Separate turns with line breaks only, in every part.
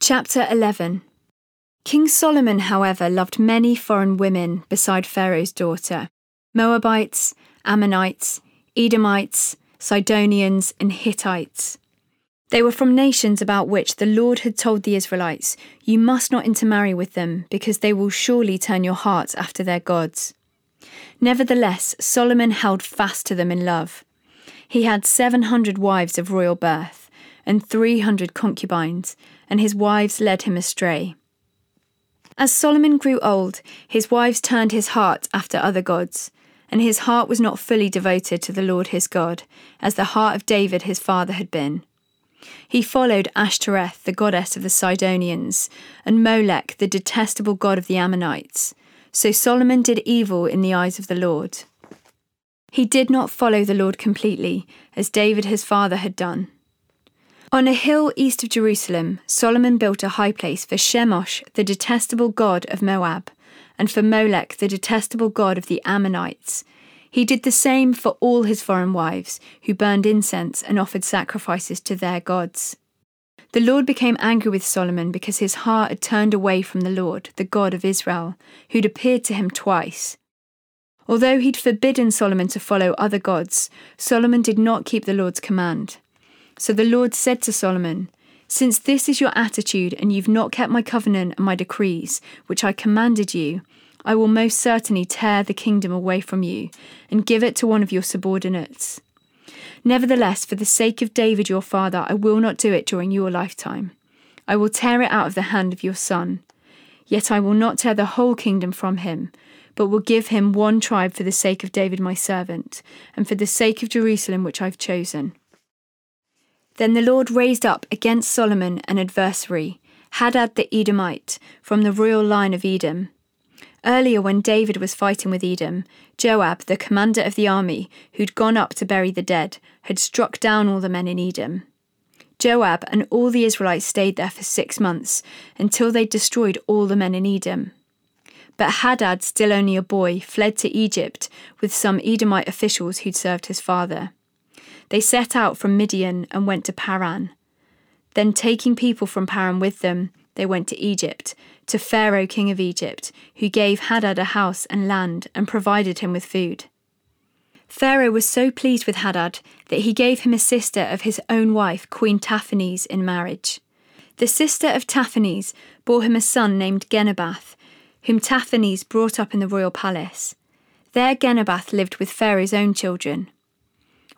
Chapter 11 King Solomon, however, loved many foreign women beside Pharaoh's daughter Moabites, Ammonites, Edomites, Sidonians, and Hittites. They were from nations about which the Lord had told the Israelites, You must not intermarry with them, because they will surely turn your hearts after their gods. Nevertheless, Solomon held fast to them in love. He had 700 wives of royal birth and 300 concubines, and his wives led him astray. As Solomon grew old, his wives turned his heart after other gods, and his heart was not fully devoted to the Lord his God, as the heart of David his father had been. He followed Ashtoreth, the goddess of the Sidonians, and Molech, the detestable god of the Ammonites. So Solomon did evil in the eyes of the Lord. He did not follow the Lord completely, as David his father had done. On a hill east of Jerusalem, Solomon built a high place for Chemosh, the detestable god of Moab, and for Molech, the detestable god of the Ammonites. He did the same for all his foreign wives, who burned incense and offered sacrifices to their gods. The Lord became angry with Solomon because his heart had turned away from the Lord, the God of Israel, who'd appeared to him twice. Although he'd forbidden Solomon to follow other gods, Solomon did not keep the Lord's command. So the Lord said to Solomon, Since this is your attitude, and you've not kept my covenant and my decrees, which I commanded you, I will most certainly tear the kingdom away from you, and give it to one of your subordinates. Nevertheless, for the sake of David your father, I will not do it during your lifetime. I will tear it out of the hand of your son. Yet I will not tear the whole kingdom from him, but will give him one tribe for the sake of David my servant, and for the sake of Jerusalem which I've chosen. Then the Lord raised up against Solomon an adversary, Hadad the Edomite, from the royal line of Edom. Earlier, when David was fighting with Edom, Joab, the commander of the army, who'd gone up to bury the dead, had struck down all the men in Edom. Joab and all the Israelites stayed there for six months, until they'd destroyed all the men in Edom. But Hadad, still only a boy, fled to Egypt with some Edomite officials who'd served his father. They set out from Midian and went to Paran. Then, taking people from Paran with them, they went to Egypt, to Pharaoh, king of Egypt, who gave Hadad a house and land and provided him with food. Pharaoh was so pleased with Hadad that he gave him a sister of his own wife, Queen Tahpenes, in marriage. The sister of Tahpenes bore him a son named Genubath, whom Tahpenes brought up in the royal palace. There Genubath lived with Pharaoh's own children.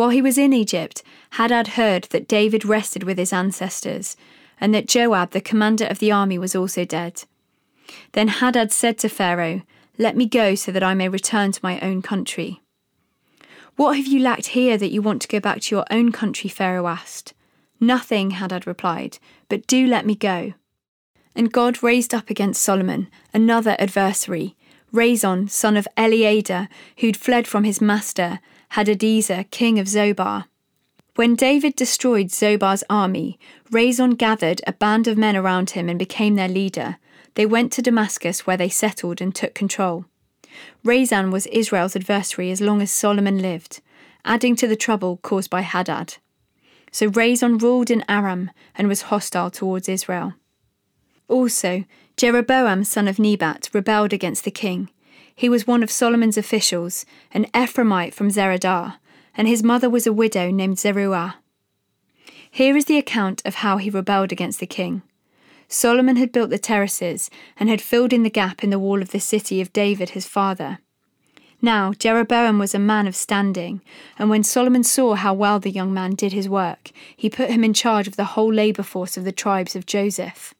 While he was in Egypt, Hadad heard that David rested with his ancestors, and that Joab, the commander of the army, was also dead. Then Hadad said to Pharaoh, Let me go so that I may return to my own country. What have you lacked here that you want to go back to your own country? Pharaoh asked. Nothing, Hadad replied, but do let me go. And God raised up against Solomon another adversary, Rezon, son of Eliada, who'd fled from his master, Hadadezer, king of Zobah. When David destroyed Zobah's army, Rezon gathered a band of men around him and became their leader. They went to Damascus, where they settled and took control. Rezon was Israel's adversary as long as Solomon lived, adding to the trouble caused by Hadad. So Rezon ruled in Aram and was hostile towards Israel. Also, Jeroboam, son of Nebat, rebelled against the king. He was one of Solomon's officials, an Ephraimite from Zeredah, and his mother was a widow named Zeruah. Here is the account of how he rebelled against the king. Solomon had built the terraces and had filled in the gap in the wall of the city of David his father. Now Jeroboam was a man of standing, and when Solomon saw how well the young man did his work, he put him in charge of the whole labour force of the tribes of Joseph.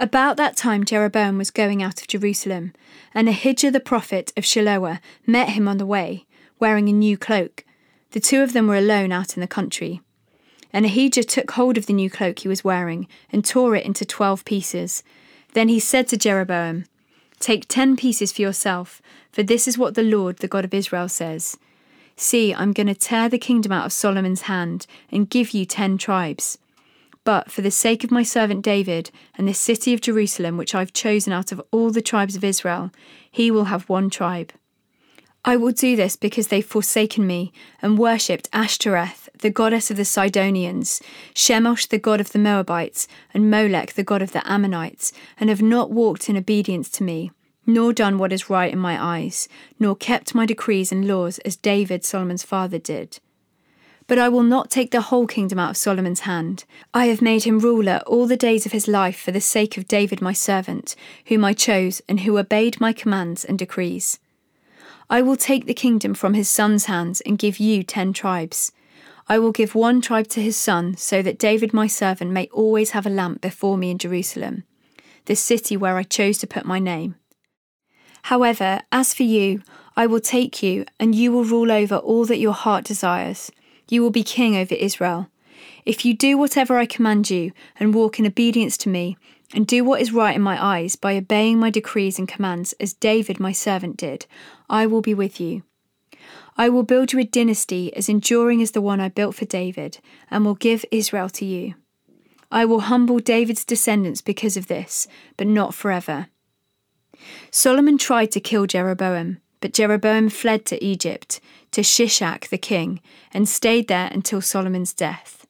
About that time Jeroboam was going out of Jerusalem, and Ahijah the prophet of Shiloh met him on the way, wearing a new cloak. The two of them were alone out in the country. And Ahijah took hold of the new cloak he was wearing and tore it into twelve pieces. Then he said to Jeroboam, Take ten pieces for yourself, for this is what the Lord, the God of Israel, says See, I'm going to tear the kingdom out of Solomon's hand and give you ten tribes. But for the sake of my servant David and this city of Jerusalem, which I've chosen out of all the tribes of Israel, he will have one tribe. I will do this because they've forsaken me and worshipped Ashtoreth, the goddess of the Sidonians, Chemosh, the god of the Moabites, and Molech, the god of the Ammonites, and have not walked in obedience to me, nor done what is right in my eyes, nor kept my decrees and laws as David, Solomon's father, did. But I will not take the whole kingdom out of Solomon's hand. I have made him ruler all the days of his life for the sake of David my servant, whom I chose, and who obeyed my commands and decrees. I will take the kingdom from his son's hands and give you ten tribes. I will give one tribe to his son, so that David my servant may always have a lamp before me in Jerusalem, the city where I chose to put my name. However, as for you, I will take you, and you will rule over all that your heart desires. You will be king over Israel. If you do whatever I command you, and walk in obedience to me, and do what is right in my eyes by obeying my decrees and commands, as David my servant did, I will be with you. I will build you a dynasty as enduring as the one I built for David, and will give Israel to you. I will humble David's descendants because of this, but not forever. Solomon tried to kill Jeroboam, but Jeroboam fled to Egypt, to Shishak the king, and stayed there until Solomon's death.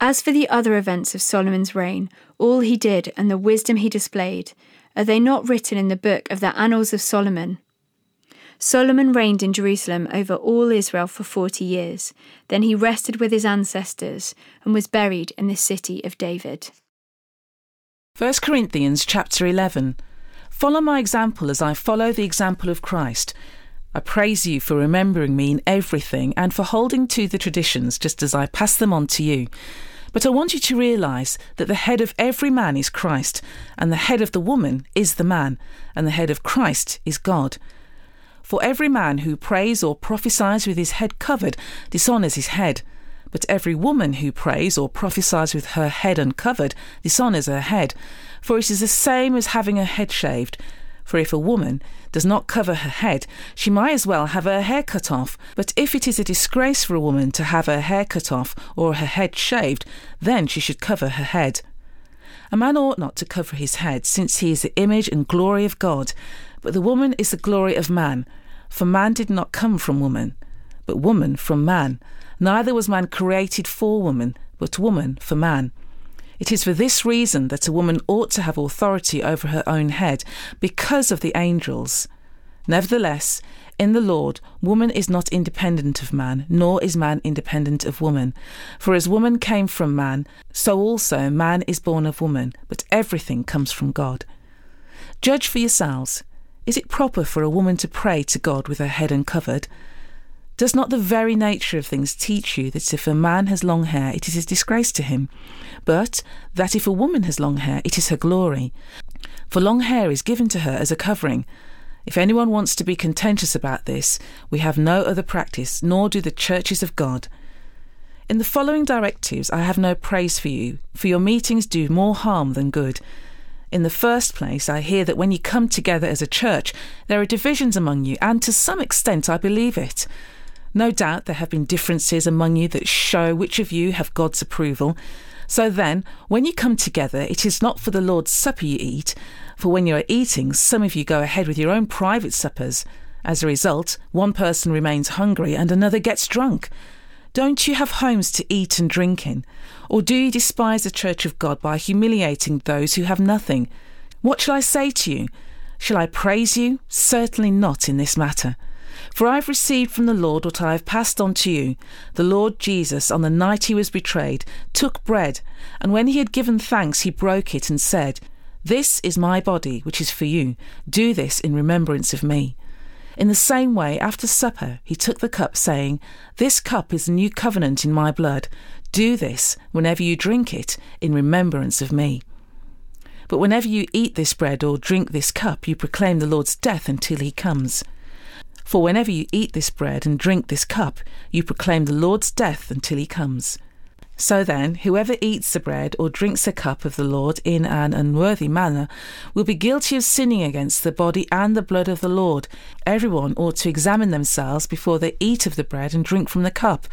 As for the other events of Solomon's reign, all he did and the wisdom he displayed, are they not written in the book of the Annals of Solomon? Solomon reigned in Jerusalem over all Israel for forty years. Then he rested with his ancestors and was buried in the city of David.
1 Corinthians chapter 11. Follow my example as I follow the example of Christ. I praise you for remembering me in everything and for holding to the traditions just as I pass them on to you. But I want you to realize that the head of every man is Christ, and the head of the woman is the man, and the head of Christ is God. For every man who prays or prophesies with his head covered dishonours his head. But every woman who prays or prophesies with her head uncovered dishonours her head. For it is the same as having her head shaved. For if a woman does not cover her head, she might as well have her hair cut off. But if it is a disgrace for a woman to have her hair cut off or her head shaved, then she should cover her head. A man ought not to cover his head, since he is the image and glory of God. But the woman is the glory of man. For man did not come from woman, but woman from man. Neither was man created for woman, but woman for man. It is for this reason that a woman ought to have authority over her own head, because of the angels. Nevertheless, in the Lord, woman is not independent of man, nor is man independent of woman. For as woman came from man, so also man is born of woman, but everything comes from God. Judge for yourselves. Is it proper for a woman to pray to God with her head uncovered? Does not the very nature of things teach you that if a man has long hair, it is a disgrace to him, but that if a woman has long hair, it is her glory? For long hair is given to her as a covering. If anyone wants to be contentious about this, we have no other practice, nor do the churches of God. In the following directives, I have no praise for you, for your meetings do more harm than good. In the first place, I hear that when you come together as a church, there are divisions among you, and to some extent I believe it. No doubt there have been differences among you that show which of you have God's approval. So then, when you come together, it is not for the Lord's Supper you eat, for when you are eating, some of you go ahead with your own private suppers. As a result, one person remains hungry and another gets drunk. Don't you have homes to eat and drink in? Or do you despise the church of God by humiliating those who have nothing? What shall I say to you? Shall I praise you? Certainly not in this matter. For I have received from the Lord what I have passed on to you. The Lord Jesus, on the night he was betrayed, took bread, and when he had given thanks, he broke it and said, This is my body, which is for you. Do this in remembrance of me. In the same way, after supper, he took the cup, saying, This cup is the new covenant in my blood. Do this, whenever you drink it, in remembrance of me. But whenever you eat this bread or drink this cup, you proclaim the Lord's death until he comes. For whenever you eat this bread and drink this cup, you proclaim the Lord's death until he comes. So then, whoever eats the bread or drinks the cup of the Lord in an unworthy manner will be guilty of sinning against the body and the blood of the Lord. Everyone ought to examine themselves before they eat of the bread and drink from the cup.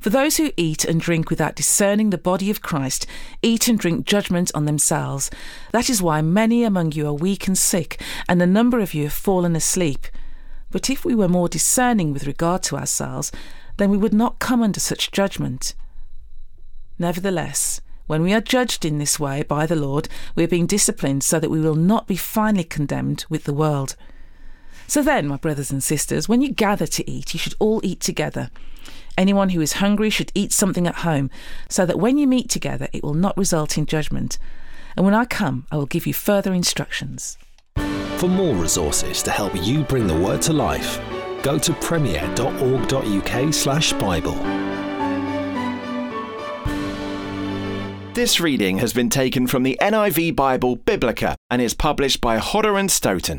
For those who eat and drink without discerning the body of Christ eat and drink judgment on themselves. That is why many among you are weak and sick, and a number of you have fallen asleep. But if we were more discerning with regard to ourselves, then we would not come under such judgment. Nevertheless, when we are judged in this way by the Lord, we are being disciplined so that we will not be finally condemned with the world. So then, my brothers and sisters, when you gather to eat, you should all eat together. Anyone who is hungry should eat something at home, so that when you meet together, it will not result in judgment. And when I come, I will give you further instructions.
For more resources to help you bring the word to life, go to premier.org.uk/slash Bible.
This reading has been taken from the NIV Bible Biblica and is published by Hodder and Stoughton.